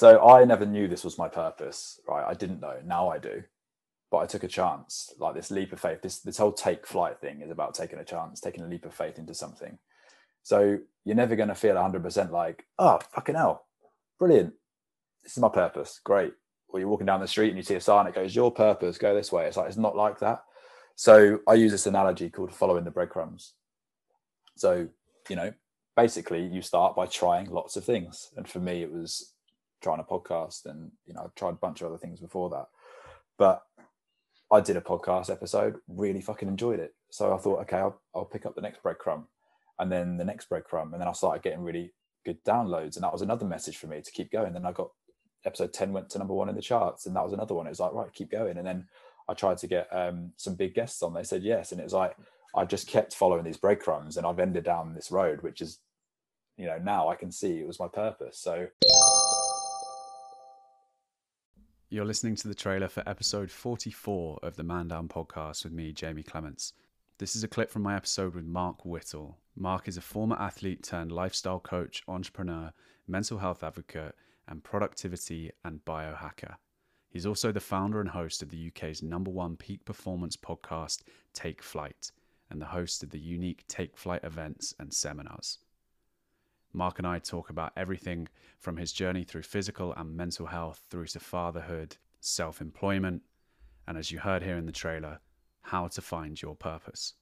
So I never knew this was my purpose, right? I didn't know. Now I do. But I took a chance, like this leap of faith. This this whole take flight thing is about taking a chance, taking a leap of faith into something. So you're never going to feel 100% like, oh, fucking hell, brilliant. This is my purpose. Great. Or you're walking down the street and you see a sign that goes, your purpose, go this way. It's like, it's not like that. So I use this analogy called following the breadcrumbs. So, you know, basically you start by trying lots of things. And for me, it was trying a podcast and, you know, I've tried a bunch of other things before that. But I did a podcast episode, really fucking enjoyed it. So I thought, okay, I'll, I'll pick up the next breadcrumb and then the next breadcrumb. And then I started getting really good downloads. And that was another message for me to keep going. Then I got episode 10 went to number one in the charts. And that was another one. It was like, right, keep going. And then I tried to get um, some big guests on. They said yes. And it was like, I just kept following these breadcrumbs and I've ended down this road, which is, you know, now I can see it was my purpose. So. You're listening to the trailer for episode 44 of the Man Down podcast with me, Jamie Clements. This is a clip from my episode with Mark Whittle. Mark is a former athlete turned lifestyle coach, entrepreneur, mental health advocate, and productivity and biohacker. He's also the founder and host of the UK's number one peak performance podcast, Take Flight, and the host of the unique Take Flight events and seminars. Mark and I talk about everything from his journey through physical and mental health through to fatherhood, self employment, and as you heard here in the trailer, how to find your purpose.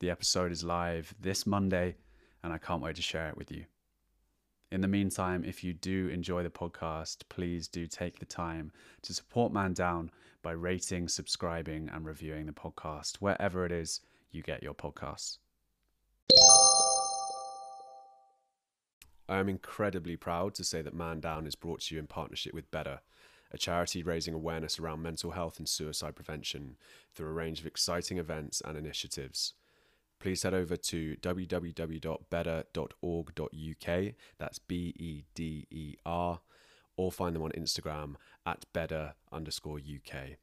The episode is live this Monday, and I can't wait to share it with you. In the meantime, if you do enjoy the podcast, please do take the time to support Man Down by rating, subscribing, and reviewing the podcast wherever it is you get your podcasts. I am incredibly proud to say that Man Down is brought to you in partnership with Beder a charity raising awareness around mental health and suicide prevention through a range of exciting events and initiatives. Please head over to www.beder.org.uk, that's B E D E R, or find them on Instagram at beder underscore UK.